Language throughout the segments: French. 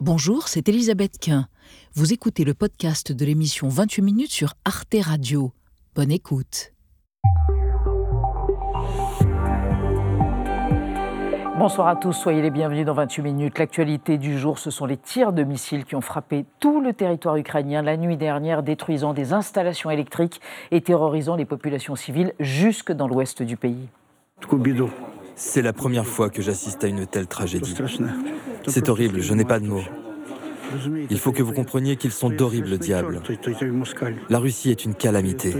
Bonjour, c'est Elisabeth Quint. Vous écoutez le podcast de l'émission 28 minutes sur Arte Radio. Bonne écoute. Bonsoir à tous, soyez les bienvenus dans 28 minutes. L'actualité du jour, ce sont les tirs de missiles qui ont frappé tout le territoire ukrainien la nuit dernière, détruisant des installations électriques et terrorisant les populations civiles jusque dans l'ouest du pays. C'est la première fois que j'assiste à une telle tragédie. C'est horrible, je n'ai pas de mots. Il faut que vous compreniez qu'ils sont d'horribles diables. La Russie est une calamité.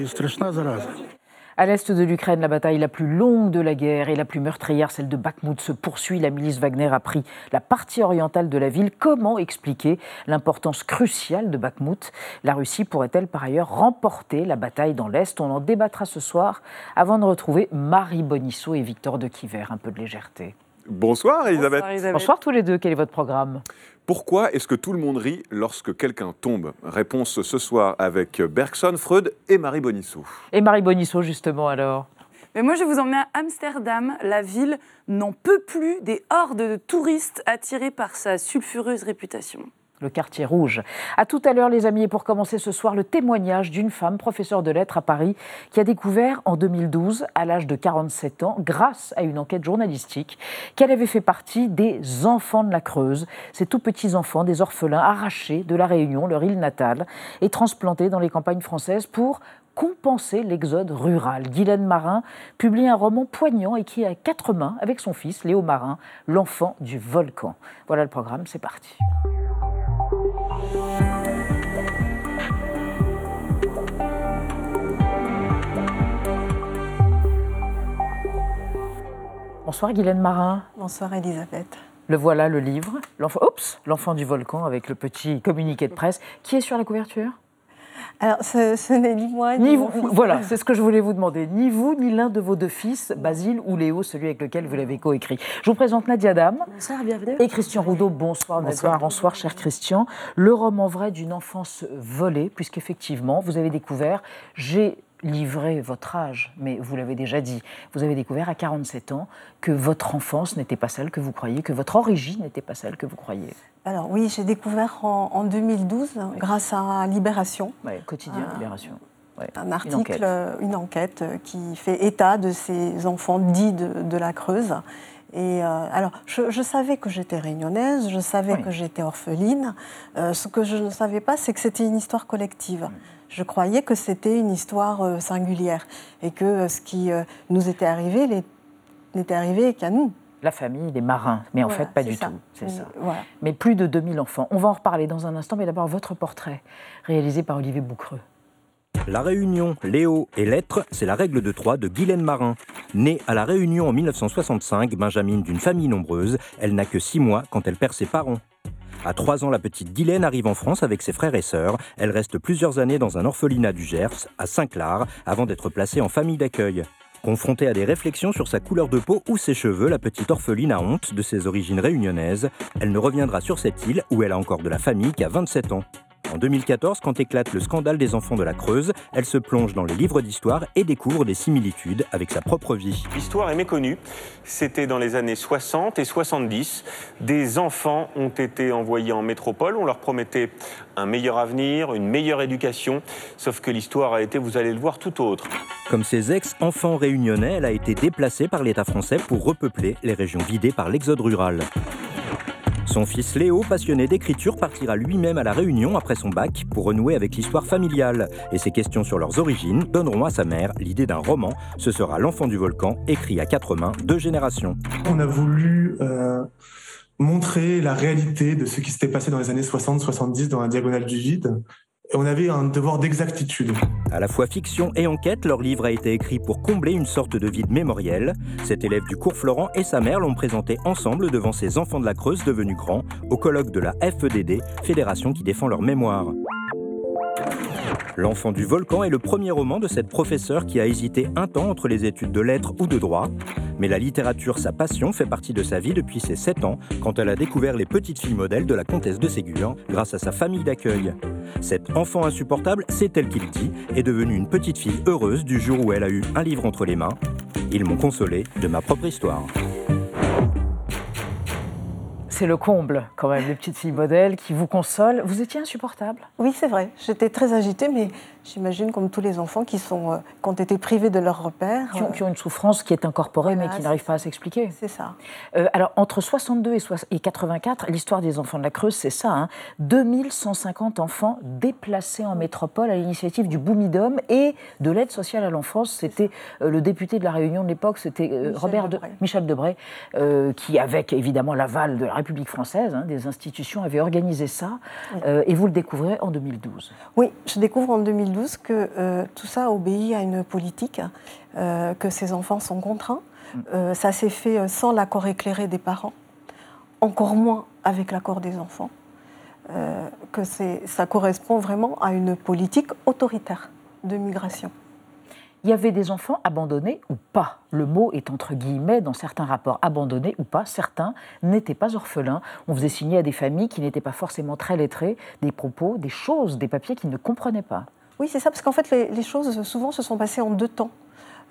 À l'est de l'Ukraine, la bataille la plus longue de la guerre et la plus meurtrière, celle de Bakhmut, se poursuit. La milice Wagner a pris la partie orientale de la ville. Comment expliquer l'importance cruciale de Bakhmut? La Russie pourrait-elle par ailleurs remporter la bataille dans l'est? On en débattra ce soir avant de retrouver Marie Bonisseau et Victor de Quiver. Un peu de légèreté. Bonsoir Elisabeth. Bonsoir, Elisabeth. Bonsoir tous les deux. Quel est votre programme? Pourquoi est-ce que tout le monde rit lorsque quelqu'un tombe? Réponse ce soir avec Bergson, Freud et Marie Bonisseau. Et Marie Bonisseau, justement, alors mais moi, je vous emmener à Amsterdam. La ville n'en peut plus des hordes de touristes attirés par sa sulfureuse réputation le quartier rouge. À tout à l'heure, les amis, et pour commencer ce soir, le témoignage d'une femme, professeure de lettres à Paris, qui a découvert en 2012, à l'âge de 47 ans, grâce à une enquête journalistique, qu'elle avait fait partie des enfants de la Creuse, ces tout petits enfants, des orphelins arrachés de la Réunion, leur île natale, et transplantés dans les campagnes françaises pour compenser l'exode rural. Guylaine Marin publie un roman poignant écrit à quatre mains avec son fils, Léo Marin, l'enfant du volcan. Voilà le programme, c'est parti. Bonsoir Guylaine Marin. Bonsoir Elisabeth. Le voilà le livre, l'enfant du volcan avec le petit communiqué de presse. Qui est sur la couverture? Alors, ce, n'est ni moi, ni, vous. Voilà, c'est ce que je voulais vous demander. Ni vous, ni l'un de vos deux fils, Basile ou Léo, celui avec lequel vous l'avez coécrit. Je vous présente Nadia Dame. Bonsoir, bienvenue. Et Christian Roudot. Bonsoir, bonsoir. Bonsoir, cher Christian. Le roman vrai d'une enfance volée, puisqu'effectivement, vous avez découvert, j'ai livré votre âge, mais vous l'avez déjà dit, vous avez découvert à 47 ans que votre enfance n'était pas celle que vous croyez, que votre origine n'était pas celle que vous croyez. Alors oui, j'ai découvert en, 2012 grâce à Libération. quotidien Libération. un article, une enquête. Euh, qui fait état de ces enfants dits de, la Creuse. Et euh, alors, je, savais que j'étais réunionnaise, je savais que j'étais orpheline. Euh, ce que je ne savais pas, c'est que c'était une histoire collective. Je croyais que c'était une histoire euh, singulière et que euh, ce qui euh, nous était arrivé n'était arrivé qu'à nous. La famille, les marins, mais en fait pas du tout. C'est ça. Mais plus de 2000 enfants. On va en reparler dans un instant, mais d'abord votre portrait, réalisé par Olivier Boucreux. La Réunion, Léo et Lettres, c'est la règle de trois de Guylaine Marin. Née à La Réunion en 1965, Benjamin d'une famille nombreuse, elle n'a que six mois quand elle perd ses parents. À 3 ans, la petite Guylaine arrive en France avec ses frères et sœurs. Elle reste plusieurs années dans un orphelinat du Gers, à Saint-Clar, avant d'être placée en famille d'accueil. Confrontée à des réflexions sur sa couleur de peau ou ses cheveux, la petite orpheline a honte de ses origines réunionnaises. Elle ne reviendra sur cette île, où elle a encore de la famille, qu'à 27 ans. En 2014, quand éclate le scandale des enfants de la Creuse, elle se plonge dans les livres d'histoire et découvre des similitudes avec sa propre vie. L'histoire est méconnue. C'était dans les années 60 et 70. Des enfants ont été envoyés en métropole. On leur promettait un meilleur avenir, une meilleure éducation. Sauf que l'histoire a été, vous allez le voir, tout autre. Comme ses ex-enfants réunionnais, elle a été déplacée par l'État français pour repeupler les régions vidées par l'exode rural. Son fils Léo, passionné d'écriture, partira lui-même à la Réunion après son bac pour renouer avec l'histoire familiale. Et ses questions sur leurs origines donneront à sa mère l'idée d'un roman. Ce sera L'enfant du volcan, écrit à quatre mains, deux générations. On a voulu euh, montrer la réalité de ce qui s'était passé dans les années 60-70 dans la diagonale du vide on avait un devoir d'exactitude. À la fois fiction et enquête, leur livre a été écrit pour combler une sorte de vide mémoriel. Cet élève du cours Florent et sa mère l'ont présenté ensemble devant ses enfants de la Creuse devenus grands au colloque de la FEDD, fédération qui défend leur mémoire. L'enfant du volcan est le premier roman de cette professeure qui a hésité un temps entre les études de lettres ou de droit. Mais la littérature, sa passion, fait partie de sa vie depuis ses 7 ans, quand elle a découvert les petites filles modèles de la comtesse de Ségur grâce à sa famille d'accueil. Cet enfant insupportable, c'est elle qui le dit, est devenue une petite fille heureuse du jour où elle a eu un livre entre les mains. Ils m'ont consolé de ma propre histoire. C'est le comble, quand même, les petites filles modèles qui vous consolent. Vous étiez insupportable Oui, c'est vrai. J'étais très agitée, mais j'imagine comme tous les enfants qui, sont, euh, qui ont été privés de leur repère. Qui ont, une souffrance qui est incorporée, mais qui n'arrive pas à s'expliquer. C'est ça. Euh, alors, entre 62 et, et 84, l'histoire des enfants de la Creuse, c'est ça. Hein, 2150 enfants déplacés en métropole à l'initiative du Boumidom et de l'aide sociale à l'enfance. C'était euh, le député de la Réunion de l'époque, c'était Robert de, Michel Debray, qui, avec évidemment l'aval de la République française, hein, des institutions, avait organisé ça. et vous le découvrez en 2012. Oui, je découvre en 2012 que euh, tout ça obéit à une politique, euh, que ces enfants sont contraints. Mm. Euh, ça s'est fait sans l'accord éclairé des parents, encore moins avec l'accord des enfants, que ça correspond vraiment à une politique autoritaire de migration il y avait des enfants abandonnés ou pas. Le mot est entre guillemets dans certains rapports abandonnés ou pas. Certains n'étaient pas orphelins. On faisait signer à des familles qui n'étaient pas forcément très lettrées des propos, des choses, des papiers qu'ils ne comprenaient pas. Oui, c'est ça, parce qu'en fait, les, choses souvent se sont passées en deux temps.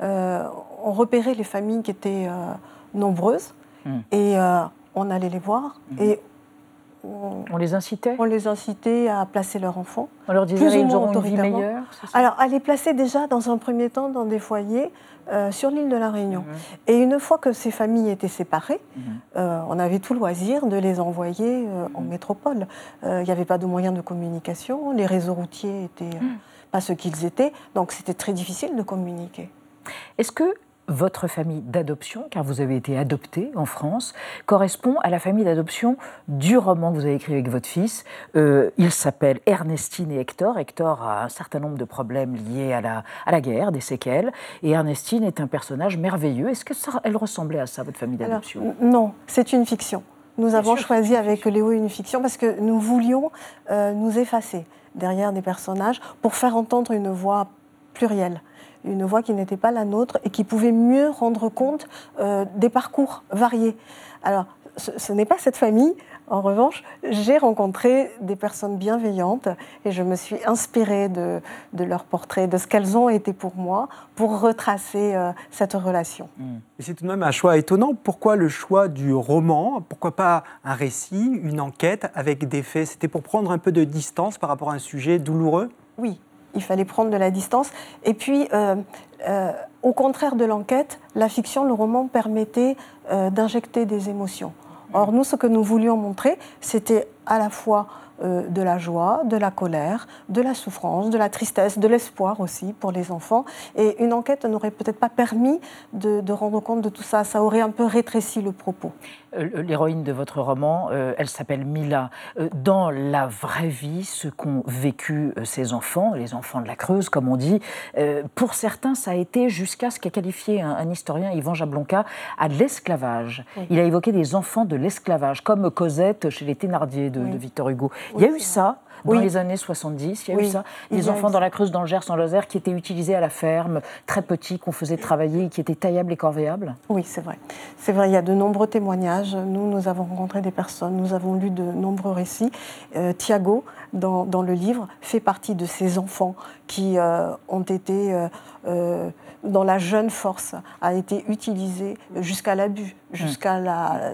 Euh, on repérait les familles qui étaient euh, nombreuses hmm. et euh, on allait les voir hmm. et on, les incitait? On les incitait à placer leurs enfants. On leur disait qu'ils auront une vie meilleure Alors, à les placer déjà dans un premier temps dans des foyers sur l'île de la Réunion. Hmm. Et une fois que ces familles étaient séparées, on avait tout loisir de les envoyer en métropole. Il n'y avait pas de moyens de communication, les réseaux routiers étaient pas ce qu'ils étaient, donc c'était très difficile de communiquer. Est-ce que votre famille d'adoption, car vous avez été adopté en France, correspond à la famille d'adoption du roman que vous avez écrit avec votre fils? Euh, il s'appelle Ernestine et Hector. Hector a un certain nombre de problèmes liés à la, à la guerre, des séquelles, et Ernestine est un personnage merveilleux. Est-ce qu'elle ressemblait à ça, votre famille d'adoption? Non, c'est une fiction. Nous avons choisi avec Léo une fiction parce que nous voulions euh, nous effacer derrière des personnages pour faire entendre une voix plurielle, une voix qui n'était pas la nôtre et qui pouvait mieux rendre compte euh, des parcours variés. Alors, ce n'est pas cette famille en revanche, j'ai rencontré des personnes bienveillantes et je me suis inspirée de, de leur portrait, de ce qu'elles ont été pour moi, pour retracer euh, cette relation. Hmm. C'est tout de même un choix étonnant. Pourquoi le choix du roman? Pourquoi pas un récit, une enquête avec des faits? C'était pour prendre un peu de distance par rapport à un sujet douloureux? Oui, il fallait prendre de la distance. Et puis, euh, euh, au contraire de l'enquête, la fiction, le roman permettait d'injecter des émotions. Or, nous, ce que nous voulions montrer, c'était à la fois euh, de la joie, de la colère, de la souffrance, de la tristesse, de l'espoir aussi pour les enfants. Et une enquête n'aurait peut-être pas permis de, rendre compte de tout ça. Ça aurait un peu rétréci le propos. Euh, l'héroïne de votre roman, euh, elle s'appelle Mila. Dans la vraie vie, ce qu'ont vécu ces enfants, les enfants de la Creuse, comme on dit, pour certains, ça a été jusqu'à ce qu'a qualifié un, historien, Yvan Jablonka, à l'esclavage. Il a évoqué des enfants de l'esclavage, comme Cosette chez les Thénardier de, de Victor Hugo. Il y a eu ça dans les années 70, il y a eu ça. Les enfants dans la Creuse, dans le Gers, en Lozère, qui étaient utilisés à la ferme, très petits, qu'on faisait travailler, qui étaient taillables et corvéables. Oui, c'est vrai. C'est vrai, il y a de nombreux témoignages. Nous, nous avons rencontré des personnes, nous avons lu de nombreux récits. Euh, Thiago, dans, dans, le livre, fait partie de ces enfants qui euh, ont été... Euh, euh dans la jeune force a été utilisée jusqu'à l'abus, jusqu'à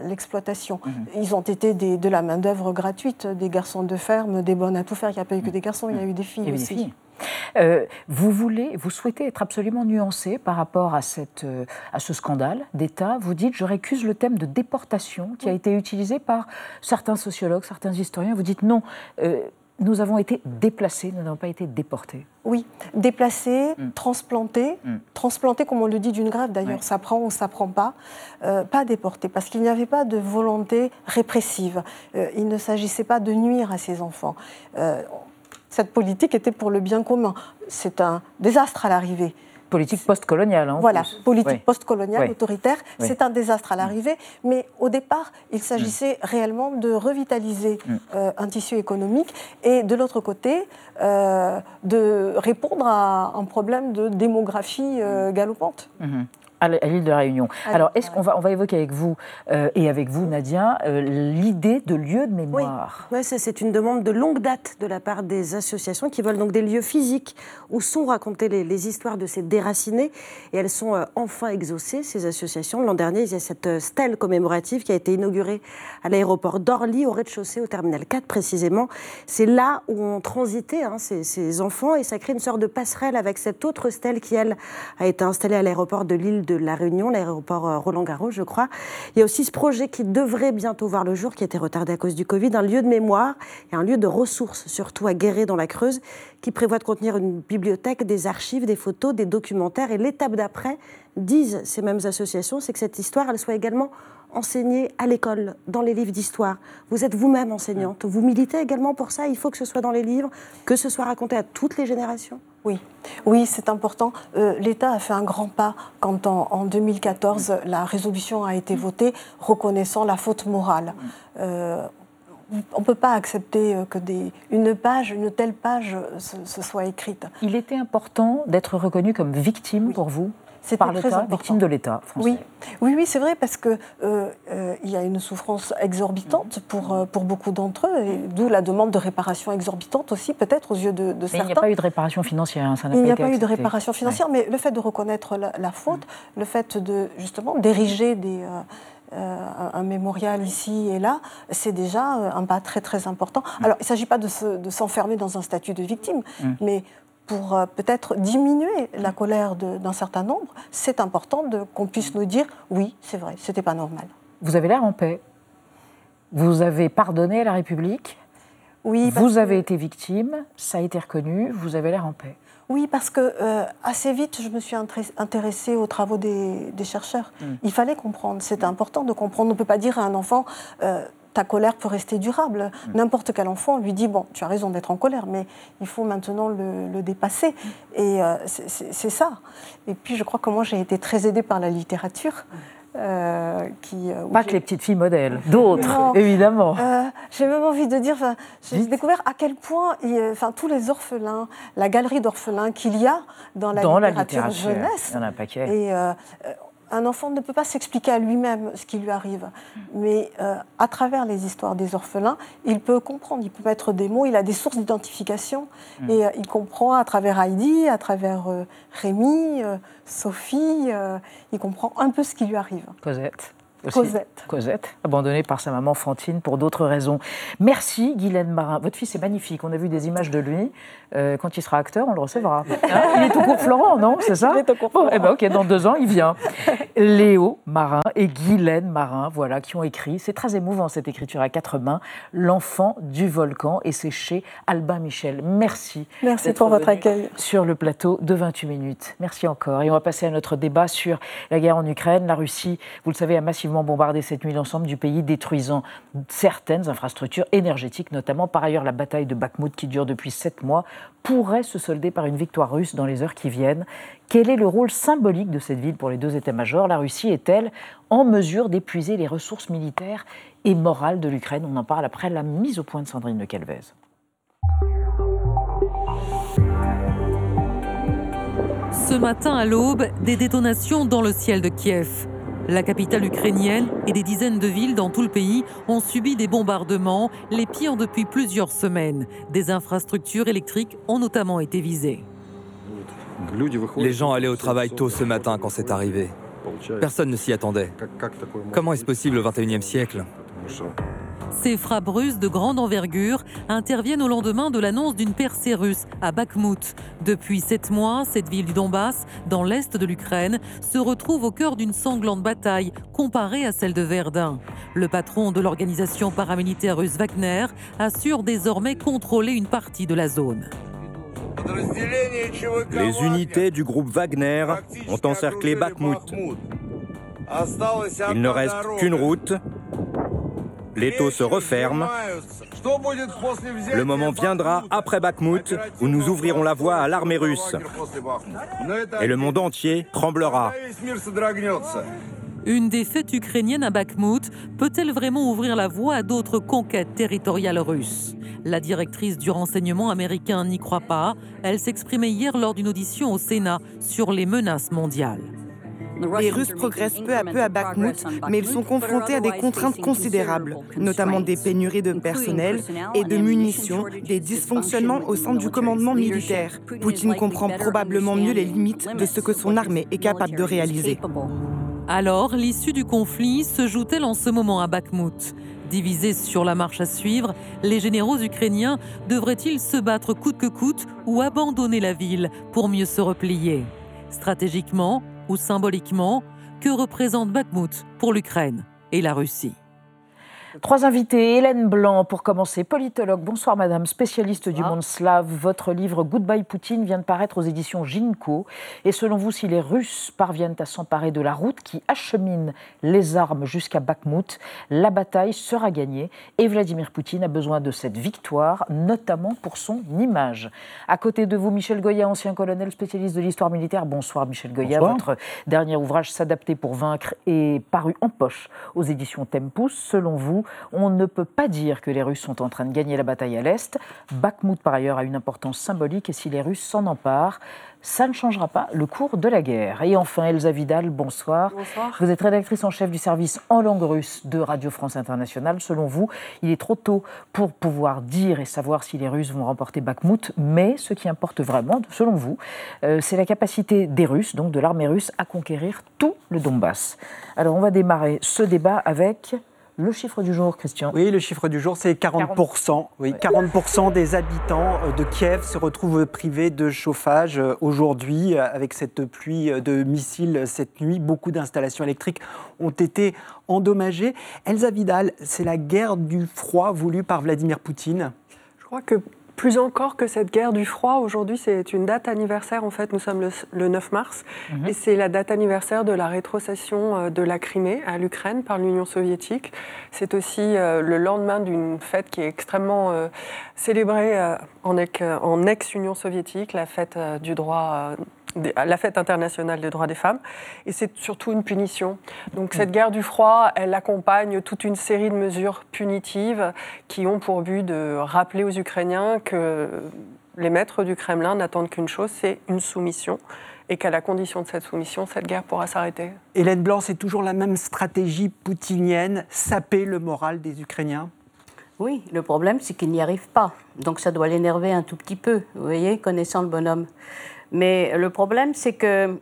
l'exploitation. Mmh. Ils ont été de la main-d'œuvre gratuite, des garçons de ferme, des bonnes à tout faire. Il n'y a pas eu que des garçons, il y a eu des filles aussi. Euh, vous voulez, vous souhaitez être absolument nuancé par rapport à, cette, euh, à ce scandale d'État. Vous dites, je récuse le thème de déportation qui a été utilisé par certains sociologues, certains historiens. Vous dites non. Euh, nous avons été déplacés, nous n'avons pas été déportés. Oui, déplacés, mm. transplantés, mm. transplantés comme on le dit d'une grève d'ailleurs, ça prend ou ça prend pas, euh, pas déportés, parce qu'il n'y avait pas de volonté répressive. Euh, il ne s'agissait pas de nuire à ces enfants. Euh, cette politique était pour le bien commun. C'est un désastre à l'arrivée politique postcoloniale. Hein, voilà, politique postcoloniale, autoritaire. C'est un désastre à l'arrivée, mais au départ, il s'agissait mm. réellement de revitaliser mm. euh, un tissu économique et de l'autre côté, euh, de répondre à un problème de démographie euh, galopante. À l'île de la Réunion. Alors, est-ce qu'on va, on va évoquer avec vous euh, et avec vous, Nadia, euh, l'idée de lieu de mémoire? Oui, c'est une demande de longue date de la part des associations qui veulent donc des lieux physiques où sont racontées les, histoires de ces déracinés. Et elles sont euh, enfin exaucées, ces associations. L'an dernier, il y a cette stèle commémorative qui a été inaugurée à l'aéroport d'Orly, au rez-de-chaussée, au terminal 4 précisément. C'est là où ont transité hein, ces, ces enfants et ça crée une sorte de passerelle avec cette autre stèle qui, elle, a été installée à l'aéroport de l'île de la Réunion, l'aéroport euh, Roland-Garros, je crois. Il y a aussi ce projet qui devrait bientôt voir le jour, qui a été retardé à cause du Covid, un lieu de mémoire et un lieu de ressources, surtout à Guéret dans la Creuse, qui prévoit de contenir une bibliothèque, des archives, des photos, des documentaires. Et l'étape d'après, disent ces mêmes associations, c'est que cette histoire, elle soit également enseignée à l'école, dans les livres d'histoire. Vous êtes vous-même enseignante. Vous militez également pour ça. Il faut que ce soit dans les livres, que ce soit raconté à toutes les générations. Oui, oui, c'est important. Euh, L'État a fait un grand pas quand en, 2014 la résolution a été votée reconnaissant la faute morale. Euh, on ne peut pas accepter euh, que des, une page, une telle page se, soit écrite. Il était important d'être reconnu comme victime pour vous? Par l'État, victime de l'État Oui, oui, oui c'est vrai, parce qu'il euh, euh, il y a une souffrance exorbitante pour, euh, pour beaucoup d'entre eux, et d'où la demande de réparation exorbitante aussi, peut-être aux yeux de, certains. il n'y a pas eu de réparation financière, hein, ça Il n'y a pas, eu de réparation financière, mais le fait de reconnaître la, faute, le fait de, justement, d'ériger des... un, mémorial ici et là, c'est déjà un pas très très important. Mm. Alors, il ne s'agit pas de, s'enfermer dans un statut de victime, mm. mais pour euh, peut-être diminuer la colère d'un certain nombre, c'est important qu'on puisse nous dire oui, c'est vrai, c'était pas normal. Vous avez l'air en paix. Vous avez pardonné à la République. Oui. Vous avez été victime, ça a été reconnu. Vous avez l'air en paix. Oui, parce que euh, assez vite, je me suis intéressée aux travaux des, chercheurs. Hmm. Il fallait comprendre. C'est important de comprendre. On ne peut pas dire à un enfant. Euh, ta colère peut rester durable. Mm. N'importe quel enfant lui dit Bon, tu as raison d'être en colère, mais il faut maintenant le, dépasser. Mm. Et euh, c'est ça. Et puis, je crois que moi, j'ai été très aidée par la littérature. Euh, qui, euh, Pas que les petites filles modèles, d'autres, évidemment. j'ai même envie de dire, j'ai découvert à quel point, enfin, tous les orphelins, la galerie d'orphelins qu'il y a dans la littérature, jeunesse. Il y en a un paquet. Et un enfant ne peut pas s'expliquer à lui-même ce qui lui arrive. Mais euh, à travers les histoires des orphelins, il peut comprendre, il peut mettre des mots, il a des sources d'identification. Hmm. Et euh, il comprend à travers Heidi, à travers euh, Rémi, Sophie, il comprend un peu ce qui lui arrive. Cosette. Cosette. Cosette, abandonnée par sa maman Fantine pour d'autres raisons. Merci Guylaine Marin. Votre fils est magnifique. On a vu des images de lui. Euh, quand il sera acteur, on le recevra. Hein il est au cours Florent, non C'est ça Il est au cours Florent. eh ben, ok, dans deux ans, il vient. Léo Marin et Guylaine Marin, voilà, qui ont écrit. C'est très émouvant cette écriture à quatre mains. L'enfant du volcan et c'est chez Albin Michel. Merci. Merci pour votre accueil. Sur le plateau de 28 minutes. Merci encore. Et on va passer à notre débat sur la guerre en Ukraine. La Russie, vous le savez, a massivement bombardé cette nuit l'ensemble du pays, détruisant certaines infrastructures énergétiques, notamment par ailleurs la bataille de Bakhmut qui dure depuis sept mois, pourrait se solder par une victoire russe dans les heures qui viennent. Quel est le rôle symbolique de cette ville pour les deux états-majors? La Russie est-elle en mesure d'épuiser les ressources militaires et morales de l'Ukraine? On en parle après la mise au point de Sandrine de Calvez. Ce matin à l'aube, des détonations dans le ciel de Kiev. La capitale ukrainienne et des dizaines de villes dans tout le pays ont subi des bombardements, les pires depuis plusieurs semaines. Des infrastructures électriques ont notamment été visées. Les gens allaient au travail tôt ce matin quand c'est arrivé. Personne ne s'y attendait. Comment est-ce possible au XXIe siècle? Ces frappes russes de grande envergure interviennent au lendemain de l'annonce d'une percée russe à Bakhmut. Depuis sept mois, cette ville du Donbass, dans l'est de l'Ukraine, se retrouve au cœur d'une sanglante bataille comparée à celle de Verdun. Le patron de l'organisation paramilitaire russe Wagner assure désormais contrôler une partie de la zone. Les unités du groupe Wagner ont encerclé Bakhmut. Il ne reste qu'une route, L'étau se referme. Le moment viendra après Bakhmut où nous ouvrirons la voie à l'armée russe. Et le monde entier tremblera. Une défaite ukrainienne à Bakhmut peut-elle vraiment ouvrir la voie à d'autres conquêtes territoriales russes? La directrice du renseignement américain n'y croit pas. Elle s'exprimait hier lors d'une audition au Sénat sur les menaces mondiales. Les Russes progressent peu à peu à Bakhmut, mais ils sont confrontés à des contraintes considérables, notamment des pénuries de personnel et de munitions, des dysfonctionnements au sein du commandement militaire. Poutine comprend probablement mieux les limites de ce que son armée est capable de réaliser. Alors, l'issue du conflit se joue-t-elle en ce moment à Bakhmut? Divisés sur la marche à suivre, les généraux ukrainiens devraient-ils se battre coûte que coûte ou abandonner la ville pour mieux se replier? Stratégiquement ou symboliquement, que représente Bakhmut pour l'Ukraine et la Russie Trois invités. Hélène Blanc, pour commencer, politologue. Bonsoir, madame, spécialiste du monde slave. Votre livre Goodbye Poutine vient de paraître aux éditions Ginko. Et selon vous, si les Russes parviennent à s'emparer de la route qui achemine les armes jusqu'à Bakhmut, la bataille sera gagnée. Et Vladimir Poutine a besoin de cette victoire, notamment pour son image. À côté de vous, Michel Goya, ancien colonel spécialiste de l'histoire militaire. Bonsoir, Michel Goya. Votre dernier ouvrage, S'adapter pour vaincre, est paru en poche aux éditions Tempus. Selon vous, on ne peut pas dire que les Russes sont en train de gagner la bataille à l'Est. Bakhmut, par ailleurs, a une importance symbolique et si les Russes s'en emparent, ça ne changera pas le cours de la guerre. Et enfin, Elsa Vidal, bonsoir. Bonsoir. Vous êtes rédactrice en chef du service en langue russe de Radio France Internationale. Selon vous, il est trop tôt pour pouvoir dire et savoir si les Russes vont remporter Bakhmut, mais ce qui importe vraiment, selon vous, euh, c'est la capacité des Russes, donc de l'armée russe, à conquérir tout le Donbass. Alors, on va démarrer ce débat avec le chiffre du jour, Christian. Oui, le chiffre du jour, c'est 40%. Oui, 40% des habitants euh, de Kiev se retrouvent privés de chauffage euh, aujourd'hui euh, avec cette pluie de missiles cette nuit. Beaucoup d'installations électriques ont été endommagées. Elsa Vidal, c'est la guerre du froid voulue par Vladimir Poutine. Je crois que plus encore que cette guerre du froid, aujourd'hui, c'est une date anniversaire. En fait, nous sommes le, 9 mars, mhm. et c'est la date anniversaire de la rétrocession euh, de la Crimée à l'Ukraine par l'Union soviétique. C'est aussi euh, le lendemain d'une fête qui est extrêmement euh, célébrée en ex-Union soviétique, la fête du droit la fête internationale des droits des femmes, et c'est surtout une punition. Donc cette guerre du froid, elle accompagne toute une série de mesures punitives qui ont pour but de rappeler aux Ukrainiens que les maîtres du Kremlin n'attendent qu'une chose, c'est une soumission et qu'à la condition de cette soumission, cette guerre pourra s'arrêter. Hélène Blanc, c'est toujours la même stratégie poutinienne, saper le moral des Ukrainiens? Oui, le problème, c'est qu'il n'y arrive pas. Donc ça doit l'énerver un tout petit peu, vous voyez, connaissant le bonhomme. Mais le problème, c'est que,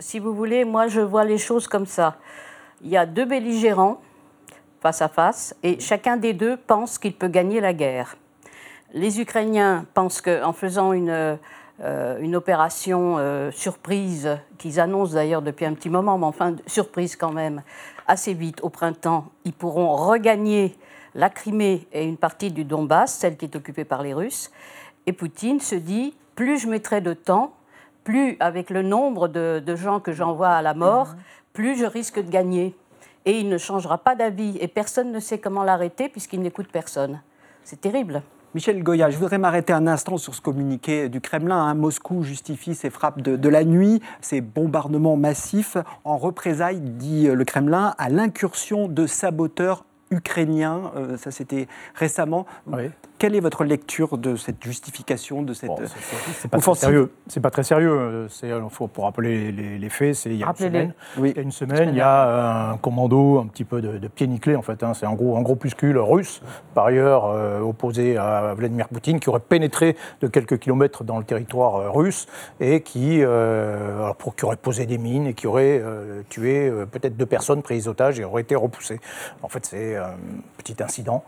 si vous voulez, moi, je vois les choses comme ça. Il y a deux belligérants face à face, et chacun des deux pense qu'il peut gagner la guerre. Les Ukrainiens pensent qu'en faisant une, euh, une opération euh, surprise, qu'ils annoncent d'ailleurs depuis un petit moment, mais enfin surprise quand même, assez vite au printemps, ils pourront regagner la Crimée et une partie du Donbass, celle qui est occupée par les Russes. Et Poutine se dit, plus je mettrai de temps, plus avec le nombre de, gens que j'envoie à la mort, mhm. plus je risque de gagner. Et il ne changera pas d'avis. Et personne ne sait comment l'arrêter puisqu'il n'écoute personne. C'est terrible. Michel Goya, je voudrais m'arrêter un instant sur ce communiqué du Kremlin. Hein. Moscou justifie ses frappes de, de, la nuit, ces bombardements massifs, en représailles, dit le Kremlin, à l'incursion de saboteurs ukrainiens. Euh, ça, c'était récemment. Oui. Quelle est votre lecture de cette justification, de cette C'est pas, très sérieux. C'est pas très sérieux. C'est, faut, pour rappeler les, faits, c'est il y a une semaine. Il y a une semaine, il y a un commando, un petit peu de, de pied nickelé en fait. Hein. C'est un gros, un groupuscule russe, par ailleurs euh, opposé à Vladimir Poutine, qui aurait pénétré de quelques kilomètres dans le territoire euh, russe et qui, euh, pour, qui aurait posé des mines et qui aurait tué peut-être deux personnes prises otages et aurait été repoussé. En fait, c'est un petit incident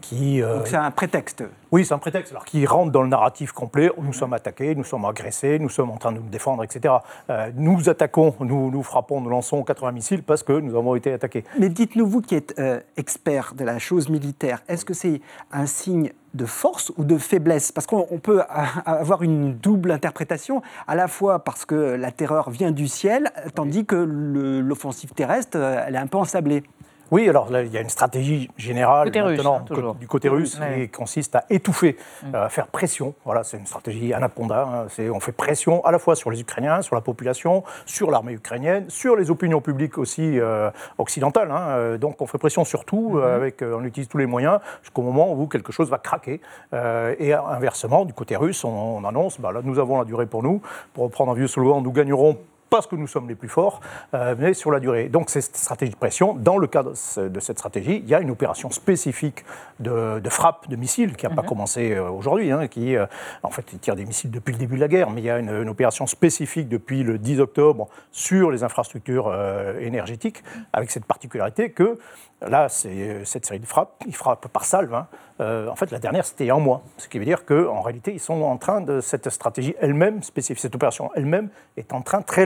qui c'est un prétexte. Oui, c'est un prétexte. Alors qui rentre dans le narratif complet. Nous sommes attaqués, nous sommes agressés, nous sommes en train de nous défendre, etc. Euh, nous attaquons, nous, nous frappons, nous lançons 80 missiles parce que nous avons été attaqués. Mais dites-nous, vous qui êtes euh, expert de la chose militaire, est-ce que c'est un signe de force ou de faiblesse? Parce qu'on peut avoir une double interprétation, à la fois parce que la terreur vient du ciel, tandis que l'offensive terrestre, euh, elle est un peu ensablée. Oui, alors il y a une stratégie générale maintenant, hein, du côté russe qui consiste à étouffer, mm. euh, à faire pression. Voilà, c'est une stratégie anaconda. Hein. on fait pression à la fois sur les Ukrainiens, sur la population, sur l'armée ukrainienne, sur les opinions publiques aussi euh, occidentales. Hein. Euh, donc on fait pression sur tout, mm-hmm. avec, on utilise tous les moyens jusqu'au moment où quelque chose va craquer. et inversement, du côté russe, on, annonce, bah, là nous avons la durée pour nous. Pour reprendre un vieux slogan, nous gagnerons parce que nous sommes les plus forts, mais sur la durée. Donc, cette stratégie de pression, dans le cadre de cette stratégie, il y a une opération spécifique de, frappe de missiles qui n'a pas mhm. commencé aujourd'hui, hein, qui, en fait, tire des missiles depuis le début de la guerre, mais il y a une, une opération spécifique depuis le 10 octobre sur les infrastructures énergétiques, avec cette particularité que Là, c'est euh, cette série de frappes, ils frappent par salve. Hein. Euh, en fait, la dernière, c'était en mois. Ce qui veut dire qu'en réalité, ils sont en train de cette stratégie elle-même, spécifique, cette opération elle-même, est en train très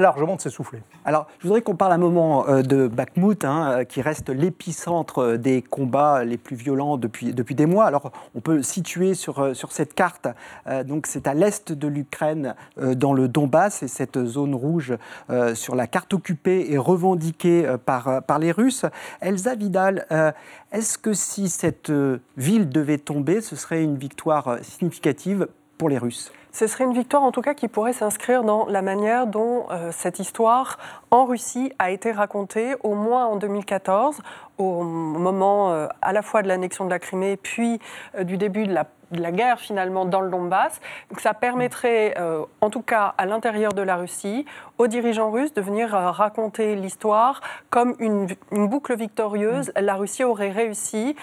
Alors, je voudrais qu'on parle un moment euh, de Bakhmut, hein, qui reste l'épicentre des combats les plus violents depuis, depuis des mois. Alors, on peut situer sur, sur cette carte, donc c'est à l'est de l'Ukraine, dans le Donbass, et cette zone rouge sur la carte occupée et revendiquée par, par les Russes. Elsa Vidal euh, est-ce que si cette euh, ville devait tomber, ce serait une victoire euh, significative pour les Russes? Ce serait une victoire en tout cas qui pourrait s'inscrire dans la manière dont cette histoire en Russie a été racontée, au moins en 2014, au moment à la fois de l'annexion de la Crimée puis du début de la de la guerre finalement dans le Donbass. Donc ça permettrait, euh, en tout cas à l'intérieur de la Russie, aux dirigeants russes de venir euh, raconter l'histoire comme une, boucle victorieuse. La Russie aurait réussi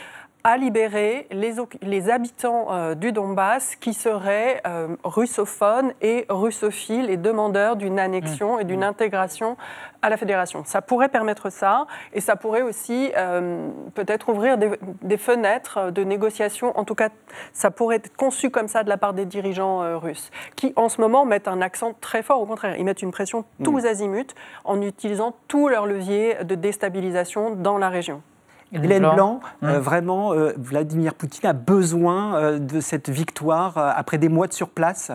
à libérer les, les habitants euh, du Donbass qui seraient russophones et russophiles et demandeurs d'une annexion et d'une mmh. intégration à la fédération. Ça pourrait permettre ça, et ça pourrait aussi euh, peut-être ouvrir des, fenêtres de négociation. En tout cas, ça pourrait être conçu comme ça de la part des dirigeants euh, russes, qui en ce moment mettent un accent très fort. Au contraire, ils mettent une pression tous mm. azimuts en utilisant tous leurs leviers de déstabilisation dans la région. Hélène Blanc, euh, vraiment, Vladimir Poutine a besoin de cette victoire après des mois de surplace?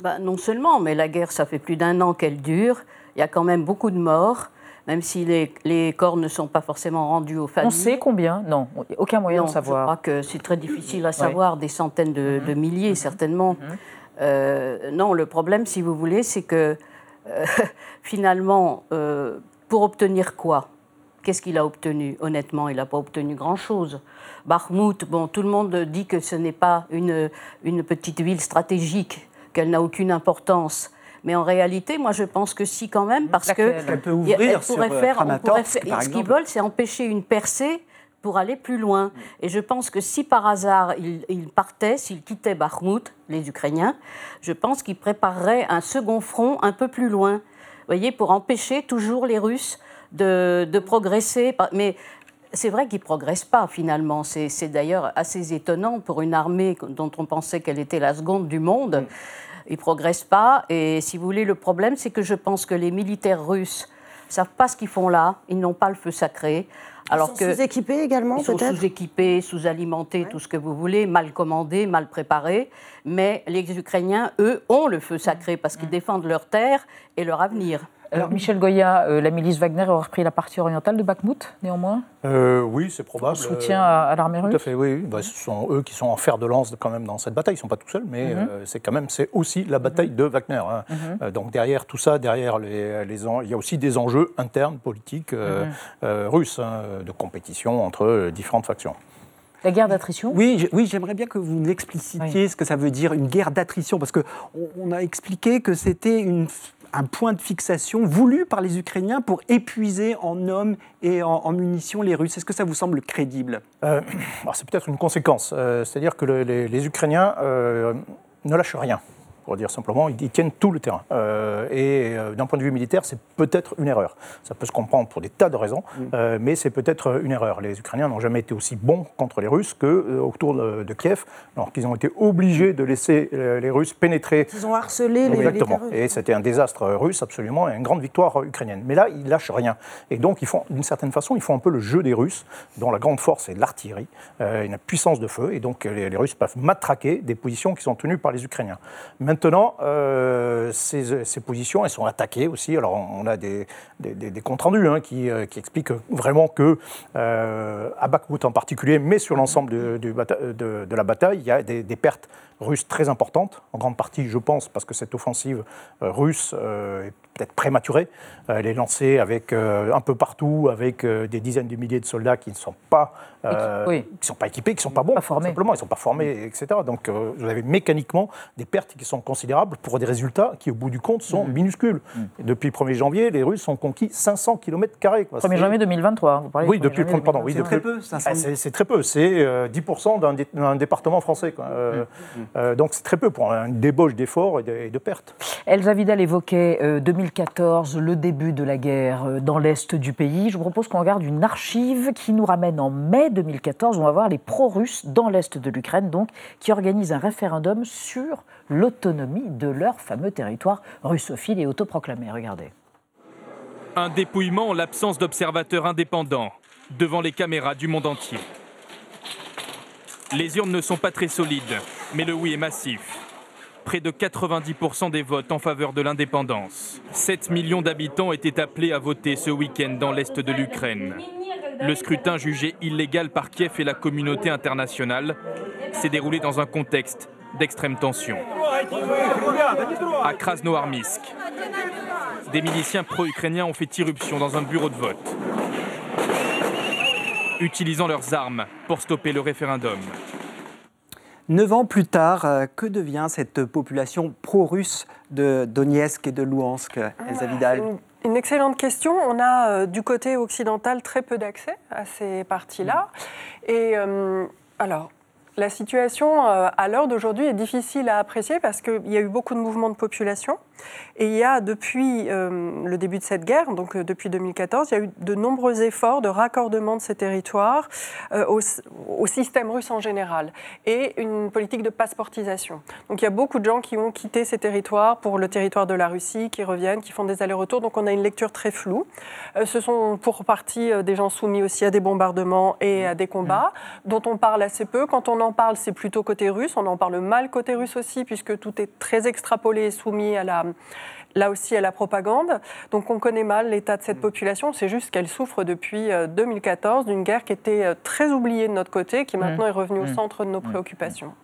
Bah, Non seulement, mais la guerre, ça fait plus d'un an qu'elle dure. Il y a quand même beaucoup de morts, même si les, corps ne sont pas forcément rendus aux familles. On sait combien? Non, aucun moyen de savoir. Je crois que c'est très difficile à savoir, des centaines de, mhm. milliers certainement. Euh, non, le problème, si vous voulez, c'est que euh, finalement, euh, pour obtenir quoi? Qu'est-ce qu'il a obtenu? Honnêtement, il n'a pas obtenu grand-chose. Bakhmut, bon, tout le monde dit que ce n'est pas une, une petite ville stratégique, qu'elle n'a aucune importance. Mais en réalité, moi, je pense que si, quand même, parce que. Elle peut ouvrir pourrait sur faire, Ce qu'ils veulent, c'est empêcher une percée pour aller plus loin. Et je pense que si par hasard ils, partaient, s'ils quittaient Bakhmut, les Ukrainiens, je pense qu'ils prépareraient un second front un peu plus loin. Vous voyez, pour empêcher toujours les Russes de, de progresser. Mais c'est vrai qu'ils ne progressent pas finalement. C'est d'ailleurs assez étonnant pour une armée dont on pensait qu'elle était la seconde du monde. Ils progressent pas. Et si vous voulez, le problème, c'est que je pense que les militaires russes savent pas ce qu'ils font là. Ils n'ont pas le feu sacré. Alors ils sont sous-équipés également, peut-être Ils sont sous-équipés, sous-alimentés, tout ce que vous voulez, mal commandés, mal préparés. Mais les Ukrainiens, eux, ont le feu sacré parce qu'ils défendent leur terre et leur avenir. Alors, Michel Goya, euh, la milice Wagner aurait repris la partie orientale de Bakhmut, néanmoins euh, Oui, c'est probable. soutien à, l'armée russe Tout à fait, oui. Bah, ce sont eux qui sont en fer de lance quand même dans cette bataille. Ils ne sont pas tout seuls, mais mhm. euh, c'est quand même c'est aussi la bataille de Wagner. Hein. Mhm. donc derrière tout ça, derrière les, les il y a aussi des enjeux internes politiques mhm. russes, hein, de compétition entre différentes factions. La guerre d'attrition Oui, oui j'aimerais bien que vous nous explicitiez ce que ça veut dire, une guerre d'attrition, parce qu'on on a expliqué que c'était une un point de fixation voulu par les Ukrainiens pour épuiser en hommes et en, munitions les Russes. Est-ce que ça vous semble crédible? Euh, C'est peut-être une conséquence. Euh, c'est-à-dire que les, Ukrainiens euh, ne lâchent rien pour dire simplement, ils, tiennent tout le terrain. Euh, et euh, d'un point de vue militaire, c'est peut-être une erreur. Ça peut se comprendre pour des tas de raisons, mm. euh, mais c'est peut-être une erreur. Les Ukrainiens n'ont jamais été aussi bons contre les Russes qu'autour de, de, Kiev, alors qu'ils ont été obligés de laisser les Russes pénétrer. Ils ont harcelé les, Exactement. Et c'était un désastre russe, absolument, et une grande victoire ukrainienne. Mais là, ils lâchent rien. Et donc, ils font, d'une certaine façon, ils font un peu le jeu des Russes, dont la grande force est l'artillerie, une puissance de feu, et donc les, les Russes peuvent matraquer des positions qui sont tenues par les Ukrainiens. Maintenant, euh, ces, positions, sont attaquées aussi. Alors, on a des, comptes rendus hein, euh, qui, expliquent vraiment que, euh, à en particulier, mais sur l'ensemble de, la bataille, il y a des, pertes russes très importantes, en grande partie, je pense, parce que cette offensive russe est peut-être prématurée. Elle est lancée avec un peu partout, avec des dizaines de milliers de soldats qui ne sont pas, qui sont pas équipés, qui ne sont pas bons, formés. simplement, ils ne sont pas formés, etc. Donc vous avez mécaniquement des pertes qui sont considérables pour des résultats qui, au bout du compte, sont mm. minuscules. Mm. Depuis le 1er janvier, les Russes ont conquis 500 km. 1er janvier 2023, vous parlez Oui, depuis le pardon. Oui, c'est très peu, ah, c'est très peu, c'est 10% d'un département français. Quoi. Mm. donc c'est très peu pour un débauche d'efforts et, de, pertes. Elsa Vidal évoquait 2014, le début de la guerre dans l'est du pays. Je vous propose qu'on regarde une archive qui nous ramène en mai 2014. On va voir les pro-russes dans l'est de l'Ukraine, donc, qui organisent un référendum sur l'autonomie de leur fameux territoire russophile et autoproclamé. Regardez. Un dépouillement en l'absence d'observateurs indépendants devant les caméras du monde entier. Les urnes ne sont pas très solides, mais le oui est massif. Près de 90% des votes en faveur de l'indépendance. 7 millions d'habitants étaient appelés à voter ce week-end dans l'est de l'Ukraine. Le scrutin jugé illégal par Kiev et la communauté internationale s'est déroulé dans un contexte d'extrême tension. À Krasnoarmisk, des miliciens pro-ukrainiens ont fait irruption dans un bureau de vote, utilisant leurs armes pour stopper le référendum. Neuf ans plus tard, euh, que devient cette population pro-russe de Donetsk et de Louhansk, Elsa Vidal une excellente question. On a euh, du côté occidental très peu d'accès à ces parties-là. Et euh, alors, la situation euh, à l'heure d'aujourd'hui est difficile à apprécier parce qu'il y a eu beaucoup de mouvements de population. Et il y a, depuis euh, le début de cette guerre, donc euh, depuis 2014, il y a eu de nombreux efforts de raccordement de ces territoires au, au, système russe en général et une politique de passeportisation. Donc il y a beaucoup de gens qui ont quitté ces territoires pour le territoire de la Russie, qui reviennent, qui font des allers-retours. Donc on a une lecture très floue. ce sont pour partie des gens soumis aussi à des bombardements et à des combats, dont on parle assez peu. Quand on en parle, c'est plutôt côté russe. On en parle mal côté russe aussi, puisque tout est très extrapolé et soumis à la, là aussi à la propagande. Donc on connaît mal l'état de cette population. C'est juste qu'elle souffre depuis 2014 euh, d'une guerre qui était euh, très oubliée de notre côté, qui maintenant est revenue au centre de nos préoccupations.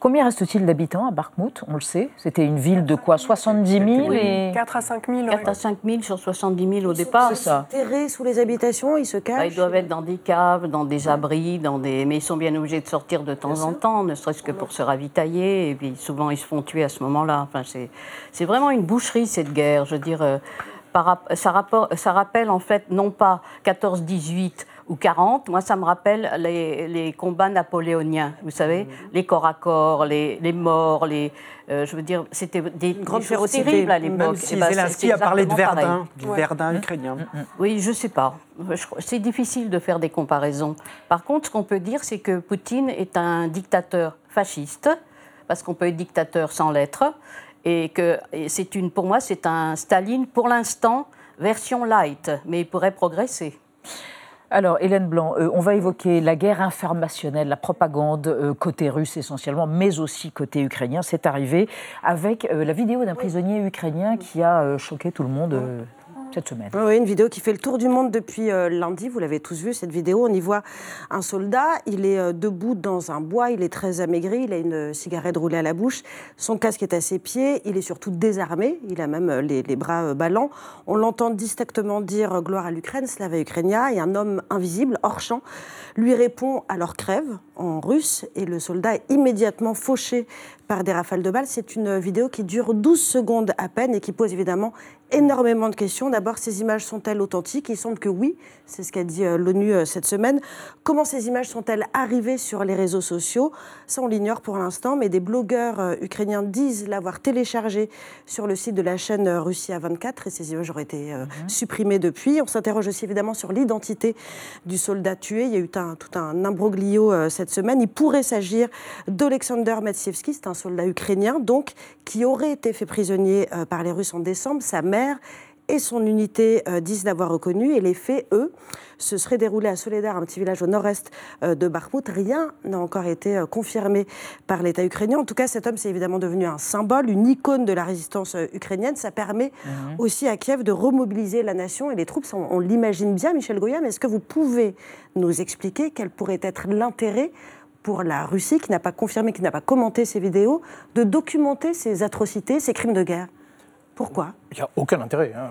Combien reste-t-il d'habitants à Bakhmout On le sait. C'était une ville de quoi? 70 000 et... 4 à 5 000. 4 à 5 000 sur 70 000 au départ. C'est ça. Terrés sous les habitations, ils se cachent. Bah, ils doivent être dans des caves, dans des abris, dans des... mais ils sont bien obligés de sortir de temps en temps, ne serait-ce que pour se ravitailler. Et puis souvent, ils se font tuer à ce moment-là. Enfin, c'est vraiment une boucherie, cette guerre. Je veux dire, euh, ça rappelle en fait non pas 14-18 ou 40. Moi, ça me rappelle les, combats napoléoniens, vous savez, mmh. les corps à corps, les, morts, les, euh, je veux dire, c'était des, grandes choses terribles à l'époque. Si eh ben, Zelensky a parlé de Verdun, du Verdun mmh. ukrainien. Mmh, oui, je ne sais pas. C'est difficile de faire des comparaisons. Par contre, ce qu'on peut dire, c'est que Poutine est un dictateur fasciste, parce qu'on peut être dictateur sans l'être, et que c'est une, pour moi, c'est un Staline, pour l'instant, version light, mais il pourrait progresser. Alors, Hélène Blanc, euh, on va évoquer la guerre informationnelle, la propagande euh, côté russe essentiellement, mais aussi côté ukrainien. C'est arrivé avec euh, la vidéo d'un prisonnier ukrainien qui a choqué tout le monde une vidéo qui fait le tour du monde depuis euh, lundi. Vous l'avez tous vu, cette vidéo. On y voit un soldat. Il est euh, debout dans un bois. Il est très amaigri. Il a une cigarette roulée à la bouche. Son casque est à ses pieds. Il est surtout désarmé. Il a même euh, les, bras ballants. On l'entend distinctement dire gloire à l'Ukraine, slava Ukrainia. Et un homme invisible, hors champ, lui répond alors crève en russe. Et le soldat est immédiatement fauché par des rafales de balles. C'est une vidéo qui dure 12 secondes à peine et qui pose évidemment énormément de questions. D'abord, ces images sont-elles authentiques? Il semble que oui, c'est ce qu'a dit euh, l'ONU euh, cette semaine. Comment ces images sont-elles arrivées sur les réseaux sociaux? Ça, on l'ignore pour l'instant, mais des blogueurs euh, ukrainiens disent l'avoir téléchargé sur le site de la chaîne Russie A24 et ces images auraient été mhm. supprimées depuis. On s'interroge aussi évidemment sur l'identité du soldat tué. Il y a eu tout un imbroglio cette semaine. Il pourrait s'agir d'Alexander Metsievski, c'est un soldat ukrainien donc qui aurait été fait prisonnier par les Russes en décembre. Sa mère et son unité euh, disent l'avoir reconnu. Et les faits, eux, se seraient déroulés à Soledar, un petit village au nord-est euh, de Bakhmut. Rien n'a encore été euh, confirmé par l'État ukrainien. En tout cas, cet homme, c'est évidemment devenu un symbole, une icône de la résistance ukrainienne. Ça permet mhm. aussi à Kiev de remobiliser la nation et les troupes. On, l'imagine bien, Michel Goya, mais est-ce que vous pouvez nous expliquer quel pourrait être l'intérêt pour la Russie, qui n'a pas confirmé, qui n'a pas commenté ces vidéos, de documenter ces atrocités, ces crimes de guerre? Pourquoi? Il n'y a aucun intérêt, hein,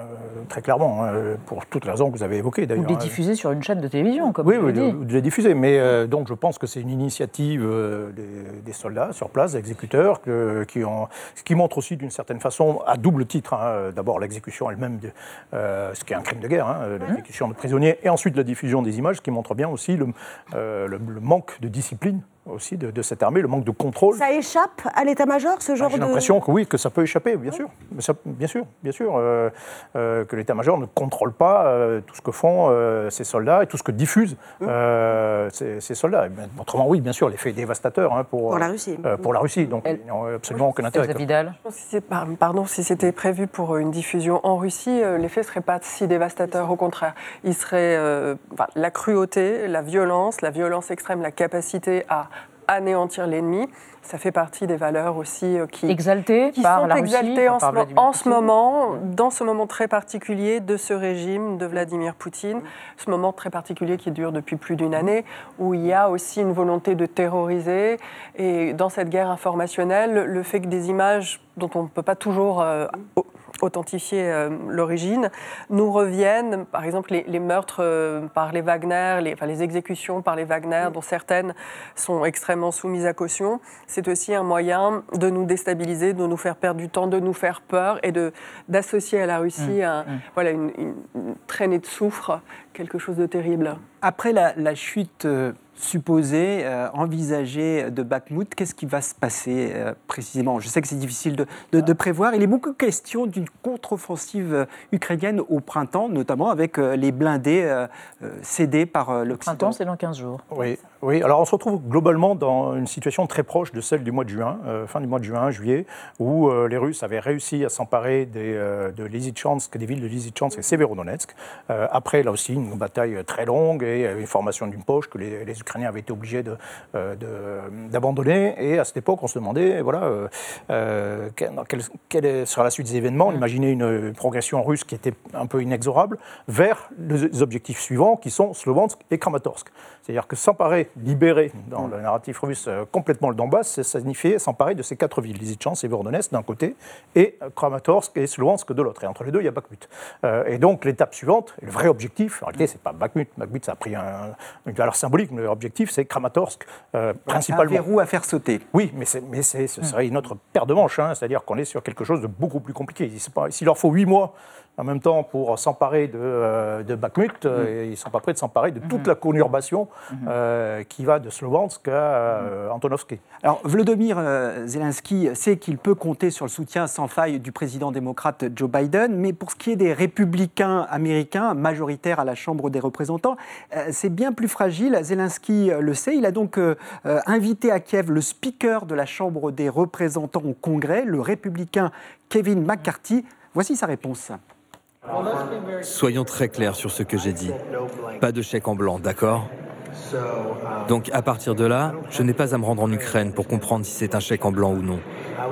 très clairement, hein, pour toutes les raisons que vous avez évoquées d'ailleurs. Ou de les diffuser sur une chaîne de télévision, comme oui, vous oui, dit. de, de les diffuser. Mais donc je pense que c'est une initiative des, des, soldats sur place, des exécuteurs, que, qui, ont, qui montre aussi d'une certaine façon, à double titre, hein, d'abord l'exécution elle-même, euh, ce qui est un crime de guerre, l'exécution de prisonniers, et ensuite la diffusion des images, qui montre bien aussi le, le, le manque de discipline aussi de, de, cette armée, le manque de contrôle. Ça échappe à l'état-major, ce genre J'ai de... l'impression que oui, que ça peut échapper, bien sûr. Mais ça, bien sûr, bien sûr, euh, euh, que l'état-major ne contrôle pas euh, tout ce que font ces soldats et tout ce que diffusent ces, ces, soldats. Et bien, autrement, oui, bien sûr, l'effet dévastateur hein, pour, pour, la Russie. pour la Russie. Donc, Elle... ils n'ont absolument aucun intérêt. Vidal. Pardon, si c'était prévu pour une diffusion en Russie, l'effet ne serait pas si dévastateur. Au contraire, il serait enfin, la cruauté, la violence, la violence extrême, la capacité à anéantir l'ennemi. Ça fait partie des valeurs aussi qui, exaltées qui par sont la exaltées Russie, en, ce, en ce moment, dans ce moment très particulier de ce régime de Vladimir Poutine, ce moment très particulier qui dure depuis plus d'une année, où il y a aussi une volonté de terroriser. Et dans cette guerre informationnelle, le fait que des images dont on ne peut pas toujours euh, authentifier euh, l'origine, nous reviennent, par exemple, les, les meurtres euh, par les Wagner, les, enfin, les exécutions par les Wagner, dont certaines sont extrêmement soumises à caution. C'est aussi un moyen de nous déstabiliser, de nous faire perdre du temps, de nous faire peur et d'associer à la Russie Mmh, un, mmh. Voilà, une, une, une, traînée de soufre, quelque chose de terrible. Après la, la chute euh, supposée, euh, envisagée de Bakhmut, qu'est-ce qui va se passer euh, précisément? Je sais que c'est difficile de, de, de, prévoir. Il est beaucoup question d'une contre-offensive ukrainienne au printemps, notamment avec euh, les blindés euh, cédés par l'Occident. Printemps, c'est dans 15 jours. Oui, oui, alors on se retrouve globalement dans une situation très proche de celle du mois de juin, euh, fin du mois de juin, juillet, où euh, les Russes avaient réussi à s'emparer des, euh, de Lysychansk, des villes de Lysychansk et Severodonetsk. après, là aussi, une bataille très longue et une formation d'une poche que les, les, Ukrainiens avaient été obligés d'abandonner. De, et à cette époque, on se demandait, voilà, quelle, quelle, sera la suite des événements. On imaginait une, une, progression russe qui était un peu inexorable vers les objectifs suivants, qui sont Slovansk et Kramatorsk. C'est-à-dire que s'emparer libérer dans le narratif russe euh, complètement le Donbass, ça signifiait s'emparer de ces quatre villes, Lysychansk et Vorodonetsk d'un côté, et Kramatorsk et Slovansk de l'autre. Et entre les deux, il y a Bakhmut. Euh, et donc l'étape suivante, le vrai objectif, en réalité, c'est pas Bakhmut. Bakhmut, ça a pris un, une valeur symbolique, mais l'objectif, c'est Kramatorsk, euh, principalement. Un verrou à faire sauter. Oui, mais, mais ce serait une autre paire de manches, hein, c'est-à-dire qu'on est sur quelque chose de beaucoup plus compliqué. S'il leur faut huit mois en même temps pour s'emparer de, euh, de Bakhmut. Euh, mmh. Ils ne sont pas prêts de s'emparer de toute mmh. la conurbation mmh. euh, qui va de Slovansk à Antonovski. Alors, Vladimir Zelensky sait qu'il peut compter sur le soutien sans faille du président démocrate Joe Biden, mais pour ce qui est des républicains américains, majoritaires à la Chambre des représentants, c'est bien plus fragile. Zelensky le sait. Il a donc invité à Kiev le speaker de la Chambre des représentants au Congrès, le républicain Kevin McCarthy. Voici sa réponse. Soyons très clairs sur ce que j'ai dit. Pas de chèque en blanc, d'accord? Donc à partir de là, je n'ai pas à me rendre en Ukraine pour comprendre si c'est un chèque en blanc ou non.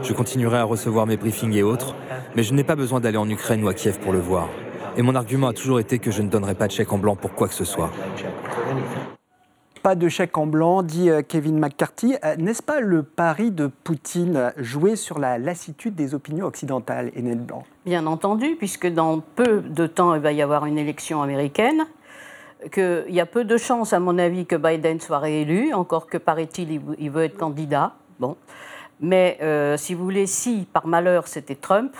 Je continuerai à recevoir mes briefings et autres, mais je n'ai pas besoin d'aller en Ukraine ou à Kiev pour le voir. Et mon argument a toujours été que je ne donnerai pas de chèque en blanc pour quoi que ce soit. Pas de chèque en blanc, dit Kevin McCarthy. N'est-ce pas le pari de Poutine jouer sur la lassitude des opinions occidentales, Enel Blanc? Bien entendu, puisque dans peu de temps, il va y avoir une élection américaine, qu'il y a peu de chances, à mon avis, que Biden soit réélu, encore que, paraît-il, il veut être candidat. Bon. Mais euh, si vous voulez, si par malheur c'était Trump,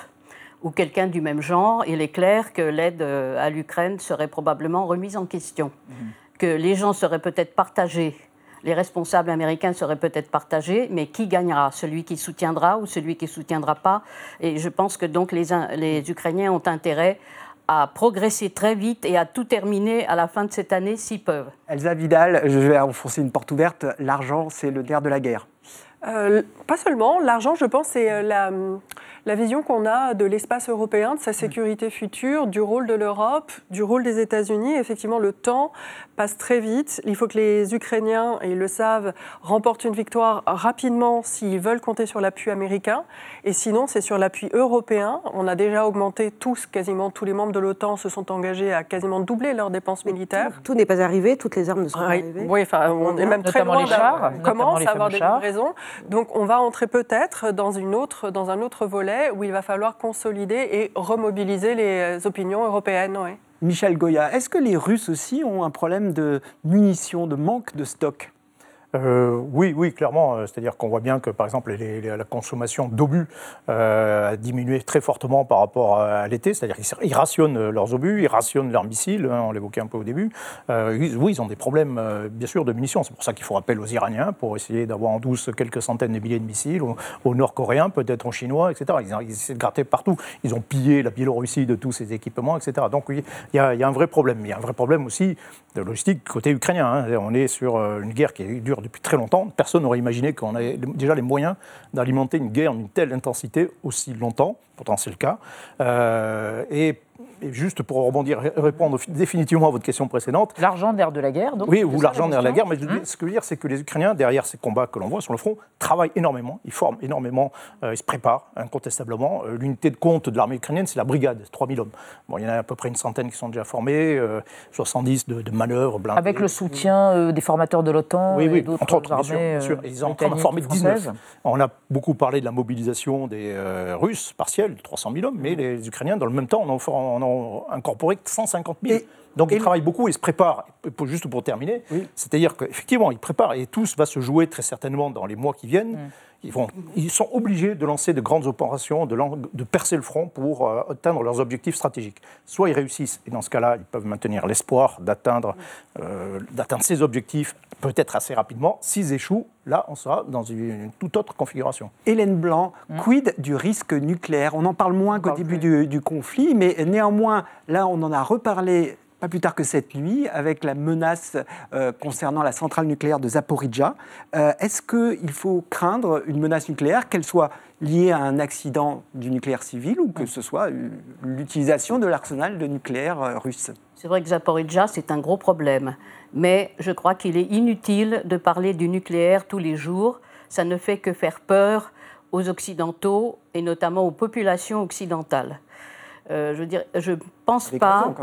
ou quelqu'un du même genre, il est clair que l'aide à l'Ukraine serait probablement remise en question. Mmh que les gens seraient peut-être partagés, les responsables américains seraient peut-être partagés, mais qui gagnera? Celui qui soutiendra ou celui qui ne soutiendra pas? Et je pense que donc les, les Ukrainiens ont intérêt à progresser très vite et à tout terminer à la fin de cette année s'ils peuvent. Elsa Vidal, je vais enfoncer une porte ouverte, l'argent c'est le nerf de la guerre. Euh, pas seulement, l'argent je pense c'est la, la vision qu'on a de l'espace européen, de sa sécurité future, du rôle de l'Europe, du rôle des États-Unis. Effectivement, le temps passe très vite. Il faut que les Ukrainiens, et ils le savent, remportent une victoire rapidement s'ils veulent compter sur l'appui américain. Et sinon, c'est sur l'appui européen. On a déjà augmenté tous, quasiment tous les membres de l'OTAN se sont engagés à quasiment doubler leurs dépenses militaires. Tout, tout n'est pas arrivé, toutes les armes ne sont oui, pas arrivées. Oui, enfin, on est même très loin les chars, commence à avoir des livraisons. Donc on va entrer peut-être dans, une autre, dans un autre volet où il va falloir consolider et remobiliser les opinions européennes. Michel Goya, est-ce que les Russes aussi ont un problème de munitions, de manque de stock? Euh, oui, oui, clairement. Euh, c'est-à-dire qu'on voit bien que, par exemple, la consommation d'obus euh, a diminué très fortement par rapport à, l'été. C'est-à-dire qu'ils rationnent leurs obus, ils rationnent leurs missiles, hein, on l'évoquait un peu au début. oui, ils ont des problèmes, bien sûr, de munitions. C'est pour ça qu'il faut appel aux Iraniens pour essayer d'avoir en douce quelques centaines de milliers de missiles, aux, Nord-Coréens, peut-être aux Chinois, etc. Ils, essaient de gratter partout. Ils ont pillé la Biélorussie de tous ces équipements, etc. Donc, oui, il y, a un vrai problème. Il y a un vrai problème aussi de logistique côté ukrainien. Hein. On est sur une guerre qui dure depuis très longtemps. Personne n'aurait imaginé qu'on avait déjà les moyens d'alimenter une guerre d'une telle intensité aussi longtemps. Pourtant, c'est le cas. Euh, et juste pour rebondir, répondre définitivement à votre question précédente. L'argent nerf de la guerre, donc Oui, ou l'argent nerf de la guerre, mais ce que je veux dire, c'est que les Ukrainiens, derrière ces combats que l'on voit sur le front, travaillent énormément, ils forment énormément, euh, ils se préparent incontestablement. Euh, l'unité de compte de l'armée ukrainienne, c'est la brigade, 3000 hommes. Bon, il y en a à peu près une centaine qui sont déjà formés, 70 euh, de, de, manœuvres blindées. Avec le soutien des formateurs de l'OTAN oui, oui, et d'autres armées bien sûr, bien sûr. Ils ont en train de former 19. On a beaucoup parlé de la mobilisation des Russes, partielle, 300 000 hommes, mais les Ukrainiens, dans le même temps, on en ont incorporé 150 000. Donc ils travaillent beaucoup et se préparent, juste pour terminer, c'est-à-dire qu'effectivement, ils préparent et tout va se jouer très certainement dans les mois qui viennent. Mm. Ils, vont, ils, sont obligés de lancer de grandes opérations, de, de percer le front pour euh, atteindre leurs objectifs stratégiques. Soit ils réussissent, et dans ce cas-là, ils peuvent maintenir l'espoir d'atteindre euh, ces objectifs peut-être assez rapidement. S'ils échouent, là, on sera dans une, toute autre configuration. Hélène Blanc, mm. quid du risque nucléaire? On en parle moins qu'au début du, du, conflit, mais néanmoins, là, on en a reparlé pas plus tard que cette nuit, avec la menace euh, concernant la centrale nucléaire de Zaporizhia. Euh, est-ce qu'il faut craindre une menace nucléaire, qu'elle soit liée à un accident du nucléaire civil ou que ce soit l'utilisation de l'arsenal de nucléaire euh, russe? C'est vrai que Zaporizhia, c'est un gros problème. Mais je crois qu'il est inutile de parler du nucléaire tous les jours. Ça ne fait que faire peur aux Occidentaux et notamment aux populations occidentales. Euh, je veux je ne pense pas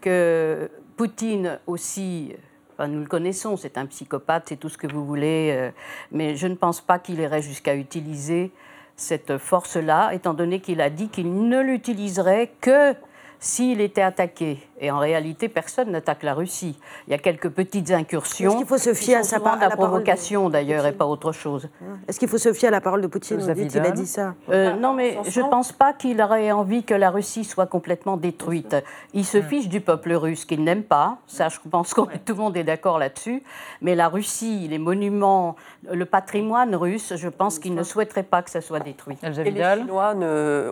que Poutine aussi, nous le connaissons, c'est un psychopathe, c'est tout ce que vous voulez, euh, mais je ne pense pas qu'il irait jusqu'à utiliser cette force-là, étant donné qu'il a dit qu'il ne l'utiliserait que s'il était attaqué, et en réalité, personne n'attaque la Russie. Il y a quelques petites incursions. Est-ce qu'il faut se fier à sa à, la provocation d'ailleurs et pas autre chose Est-ce qu'il faut se fier à la parole de Poutine Vous dit, il a dit ça. Euh, non, mais je ne pense pas qu'il aurait envie que la Russie soit complètement détruite. Il se fiche du peuple russe qu'il n'aime pas. Ça, je pense que tout le monde est d'accord là-dessus. Mais la Russie, les monuments, le patrimoine russe, je pense qu'il ne souhaiterait pas que ça soit détruit. Et les Chinois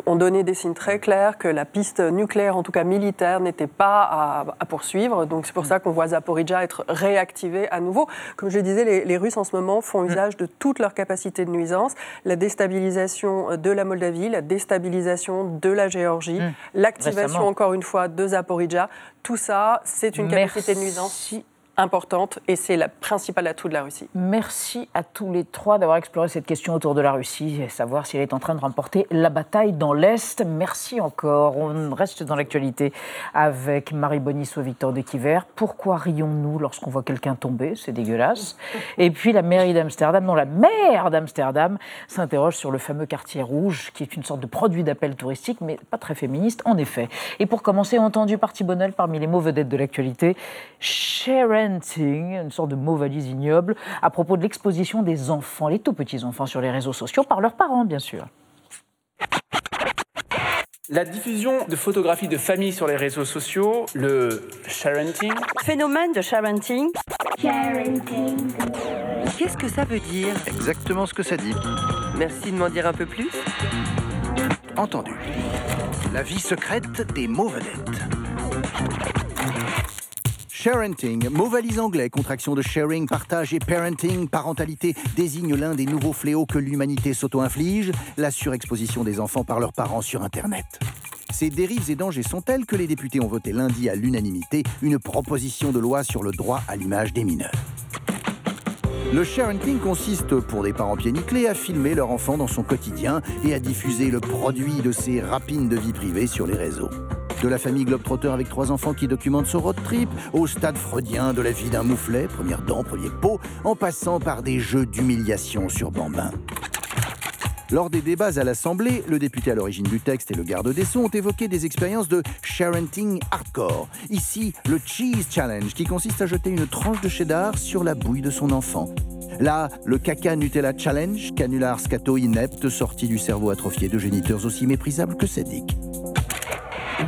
ont donné des signes très clairs que la piste nucléaire en tout cas militaire, n'était pas à, poursuivre. Donc c'est pour ça qu'on voit Zaporizhia être réactivé à nouveau. Comme je le disais, les, Russes en ce moment font usage de toute leur capacité de nuisance. La déstabilisation de la Moldavie, la déstabilisation de la Géorgie, mmh. l'activation encore une fois de Zaporizhia. Tout ça, c'est une capacité de nuisance importante et c'est la principale atout de la Russie. Merci à tous les trois d'avoir exploré cette question autour de la Russie et savoir si elle est en train de remporter la bataille dans l'Est. Merci encore. On reste dans l'actualité avec Marie Bonis ou Victor de Quiver. Pourquoi rions-nous lorsqu'on voit quelqu'un tomber? C'est dégueulasse. Et puis la mairie d'Amsterdam, non, la maire d'Amsterdam s'interroge sur le fameux quartier rouge qui est une sorte de produit d'appel touristique mais pas très féministe en effet. Et pour commencer, entendu parti Bonnel parmi les mots vedettes de l'actualité, une sorte de mot valise ignoble, à propos de l'exposition des enfants, les tout petits enfants sur les réseaux sociaux, par leurs parents, bien sûr. La diffusion de photographies de famille sur les réseaux sociaux, le sharenting. Phénomène de sharenting. Qu'est-ce que ça veut dire? Exactement ce que ça dit. Merci de m'en dire un peu plus. Entendu. La vie secrète des mots vedettes. Sharenting, mot valise anglais, contraction de sharing, partage et parenting, parentalité, désigne l'un des nouveaux fléaux que l'humanité s'auto-inflige, la surexposition des enfants par leurs parents sur Internet. Ces dérives et dangers sont tels que les députés ont voté lundi à l'unanimité une proposition de loi sur le droit à l'image des mineurs. Le sharenting consiste, pour des parents pieds nickelés, à filmer leur enfant dans son quotidien et à diffuser le produit de ces rapines de vie privée sur les réseaux. De la famille Globetrotter avec trois enfants qui documentent son road trip, au stade freudien de la vie d'un mouflet, première dent, premier pot, en passant par des jeux d'humiliation sur bambin. Lors des débats à l'Assemblée, le député à l'origine du texte et le garde des Sceaux ont évoqué des expériences de sharenting hardcore. Ici, le Cheese Challenge, qui consiste à jeter une tranche de cheddar sur la bouille de son enfant. Là, le caca Nutella Challenge, canular scato inepte sorti du cerveau atrophié de géniteurs aussi méprisables que sadiques.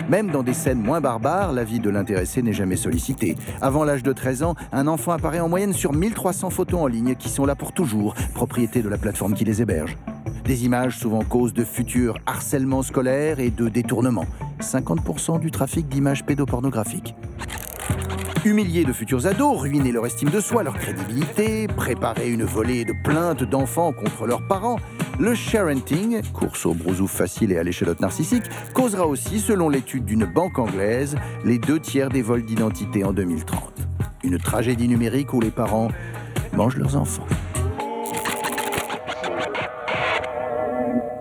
Même dans des scènes moins barbares, la vie de l'intéressé n'est jamais sollicitée. Avant l'âge de 13 ans, un enfant apparaît en moyenne sur 1300 photos en ligne qui sont là pour toujours, propriété de la plateforme qui les héberge. Des images souvent cause de futurs harcèlements scolaires et de détournements. 50% du trafic d'images pédopornographiques. Humilier de futurs ados, ruiner leur estime de soi, leur crédibilité, préparer une volée de plaintes d'enfants contre leurs parents, le sharenting, course au brousouf facile et à l'échalote narcissique, causera aussi, selon l'étude d'une banque anglaise, les deux tiers des vols d'identité en 2030. Une tragédie numérique où les parents mangent leurs enfants.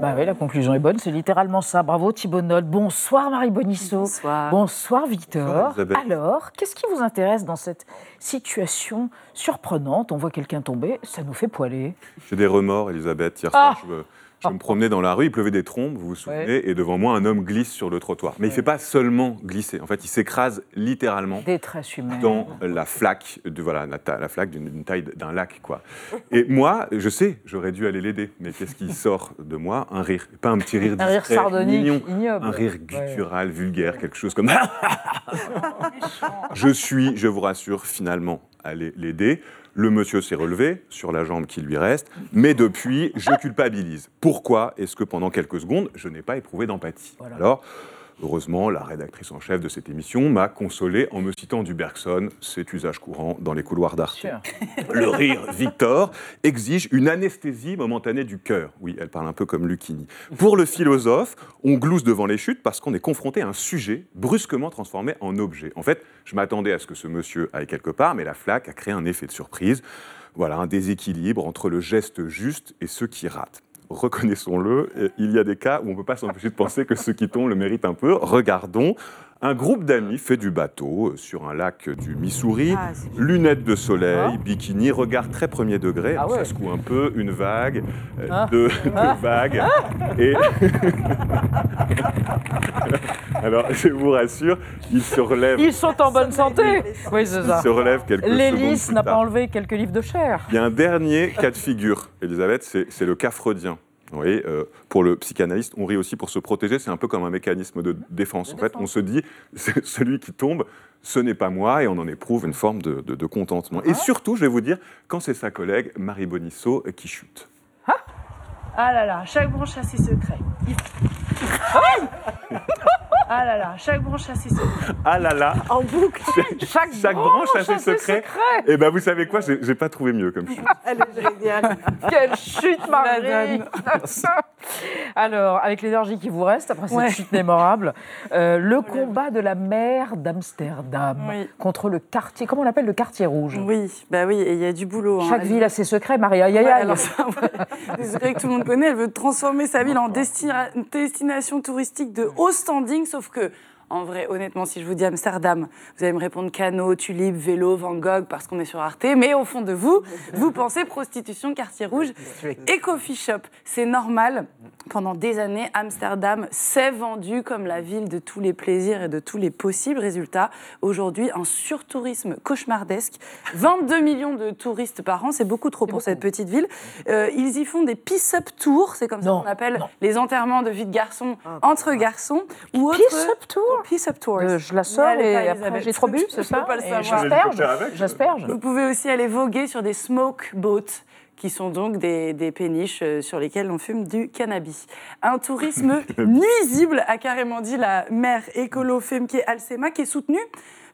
Bah oui, la conclusion est bonne, c'est littéralement ça. Bravo Thibault. Bonsoir Marie Bonisso. Bonsoir. Bonsoir Victor. Bonsoir, Alors, qu'est-ce qui vous intéresse dans cette situation surprenante? On voit quelqu'un tomber, ça nous fait poiler. J'ai des remords, Elisabeth. Hier Ah soir, je je me promenais dans la rue, il pleuvait des trombes, vous vous souvenez, et devant moi, un homme glisse sur le trottoir. Mais il ne fait pas seulement glisser, en fait, il s'écrase littéralement Détresse humaine. dans la flaque, de, voilà, la, ta- la flaque d'une taille d'un lac, quoi. Et moi, je sais, j'aurais dû aller l'aider, mais qu'est-ce qui sort de moi? Un rire, pas un petit rire Un rire sardonique, mignon, ignoble. un rire Ouais. guttural, vulgaire, quelque chose comme je suis, je vous rassure, finalement allé l'aider. Le monsieur s'est relevé sur la jambe qui lui reste, mais depuis, je culpabilise. Pourquoi est-ce que pendant quelques secondes, je n'ai pas éprouvé d'empathie? Alors, heureusement, la rédactrice en chef de cette émission m'a consolé en me citant du Bergson, c'est usage courant dans les couloirs d'Arte. Sûr. Le rire, Victor, exige une anesthésie momentanée du cœur. Oui, elle parle un peu comme Lucchini. Pour le philosophe, on glousse devant les chutes parce qu'on est confronté à un sujet brusquement transformé en objet. En fait, je m'attendais à ce que ce monsieur aille quelque part, mais la flaque a créé un effet de surprise. Voilà, un déséquilibre entre le geste juste et ceux qui ratent. Reconnaissons-le, il y a des cas où on ne peut pas s'empêcher de penser que ceux qui tombent le méritent un peu. Regardons. Un groupe d'amis fait du bateau euh, sur un lac du Missouri, Ah, lunettes de soleil, bikini, regard très premier degré, Ah ça ouais. secoue un peu, une vague, euh, Ah. deux, Ah. deux vagues, et... Alors, je vous rassure, il se relève, Ils sont en bonne santé. Oui, c'est ça. se relève quelques L'hélice n'a pas enlevé quelques livres de chair. Il y a un dernier cas de figure, Elisabeth, c'est le cas freudien. Vous voyez, euh, pour le psychanalyste, on rit aussi pour se protéger, c'est un peu comme un mécanisme de défense. En fait, on se dit, celui qui tombe, ce n'est pas moi, et on en éprouve une forme de, de- de contentement. Et surtout, je vais vous dire, quand c'est sa collègue, Marie Bonisso, euh, qui chute. Ah là là, chaque branche a ses secrets. Ah là là, chaque branche a ses secrets. Ah là là En boucle. Chaque, chaque branche a ses secrets. Et ben vous savez quoi, j'ai pas trouvé mieux comme chute. Elle est géniale. Quelle chute, Marie Alors, avec l'énergie qui vous reste après cette Ouais. chute mémorable, euh, le combat de la mer d'Amsterdam Oui. contre le quartier, comment on l'appelle, le quartier rouge? Oui, bah oui, et il y a du boulot. hein. Chaque ville a ses secrets, Marie. Aïe, Ouais, alors ça, ouais. Des secrets que tout le monde connaît. Elle veut transformer sa ville en destina- destination touristique de haut standing, sauf que. En vrai, honnêtement, si je vous dis Amsterdam, vous allez me répondre canot, tulipe, vélo, Van Gogh, parce qu'on est sur Arte. Mais au fond de vous, vous pensez prostitution, quartier rouge et coffee shop. C'est normal. Pendant des années, Amsterdam s'est vendu comme la ville de tous les plaisirs et de tous les possibles. Résultat, aujourd'hui, un surtourisme cauchemardesque. 22 millions de touristes par an, c'est beaucoup trop pour cette petite ville. Euh, ils y font des piss-up tours, c'est comme ça qu'on appelle les enterrements de vie de garçons entre garçons. Ou autres... Piss-up tour Piss-up tours. Euh, je la sors et après j'ai trop bu, c'est Je ça peux pas le Et savoir. j'asperge, j'asperge. Vous pouvez aussi aller voguer sur des smoke boats qui sont donc des, des péniches euh, sur lesquelles on fume du cannabis. Un tourisme nuisible, a carrément dit la maire écolo Femke Alsema, qui est soutenue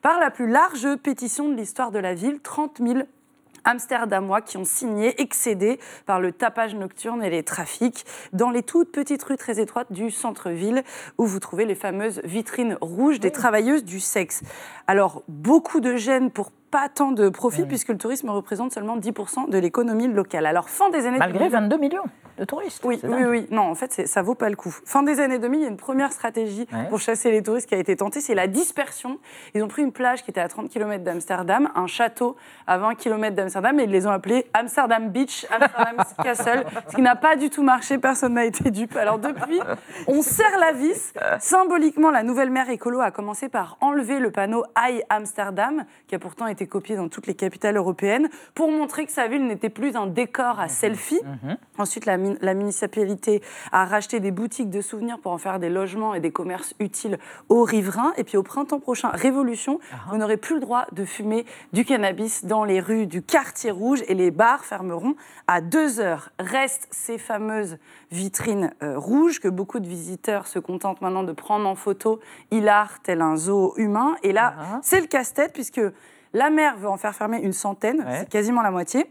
par la plus large pétition de l'histoire de la ville, 30 000 Amsterdamois qui ont signé, excédés par le tapage nocturne et les trafics dans les toutes petites rues très étroites du centre-ville où vous trouvez les fameuses vitrines rouges des travailleuses du sexe. Alors, beaucoup de gêne pour pas tant de profit puisque le tourisme représente seulement 10% de l'économie locale. Alors, fin des années Malgré 2020 22 millions. de touristes. Oui, oui, oui. Non, en fait, ça vaut pas le coup. Fin des années 2000, il y a une première stratégie pour chasser les touristes qui a été tentée, c'est la dispersion. Ils ont pris une plage qui était à 30 km d'Amsterdam, un château à 20 km d'Amsterdam, et ils les ont appelés Amsterdam Beach, Amsterdam Castle, ce qui n'a pas du tout marché, personne n'a été dupe. Alors depuis, on serre la vis. Symboliquement, la nouvelle maire écolo a commencé par enlever le panneau I Amsterdam, qui a pourtant été copié dans toutes les capitales européennes, pour montrer que sa ville n'était plus un décor à selfie. Mhm. Ensuite, la, la, municipalité a racheté des boutiques de souvenirs pour en faire des logements et des commerces utiles aux riverains. Et puis au printemps prochain, révolution, ah. vous n'aurez plus le droit de fumer du cannabis dans les rues du quartier rouge et les bars fermeront à 2 heures. Restent ces fameuses vitrines euh, rouges que beaucoup de visiteurs se contentent maintenant de prendre en photo, hilar tel un zoo humain. Et là, ah. c'est le casse-tête puisque la maire veut en faire fermer une centaine, c'est quasiment la moitié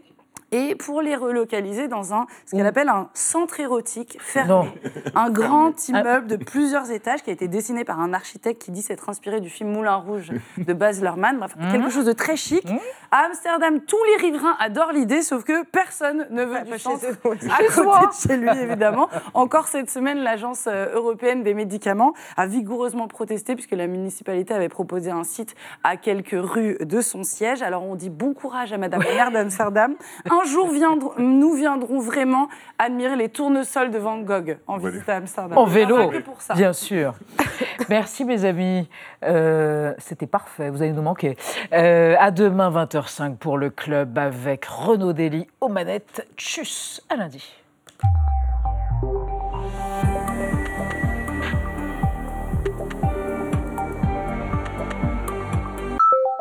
et pour les relocaliser dans un, ce qu'elle appelle un centre érotique fermé. Un grand immeuble de plusieurs étages qui a été dessiné par un architecte qui dit s'être inspiré du film Moulin Rouge de Baz Luhrmann. Bref, mhm. quelque chose de très chic. Mhm. À Amsterdam, tous les riverains adorent l'idée, sauf que personne ne veut du centre à côté de chez lui, évidemment. Encore cette semaine, l'Agence euh, européenne des médicaments a vigoureusement protesté puisque la municipalité avait proposé un site à quelques rues de son siège. Alors on dit bon courage à Madame la maire d'Amsterdam un jour, nous viendrons vraiment admirer les tournesols de Van Gogh en visite à Amsterdam. En vélo, bien sûr. Merci mes amis. Euh, c'était parfait, vous allez nous manquer. Euh, à demain 20h05 pour le club avec Renaud Dely aux manettes. Tchuss, à lundi.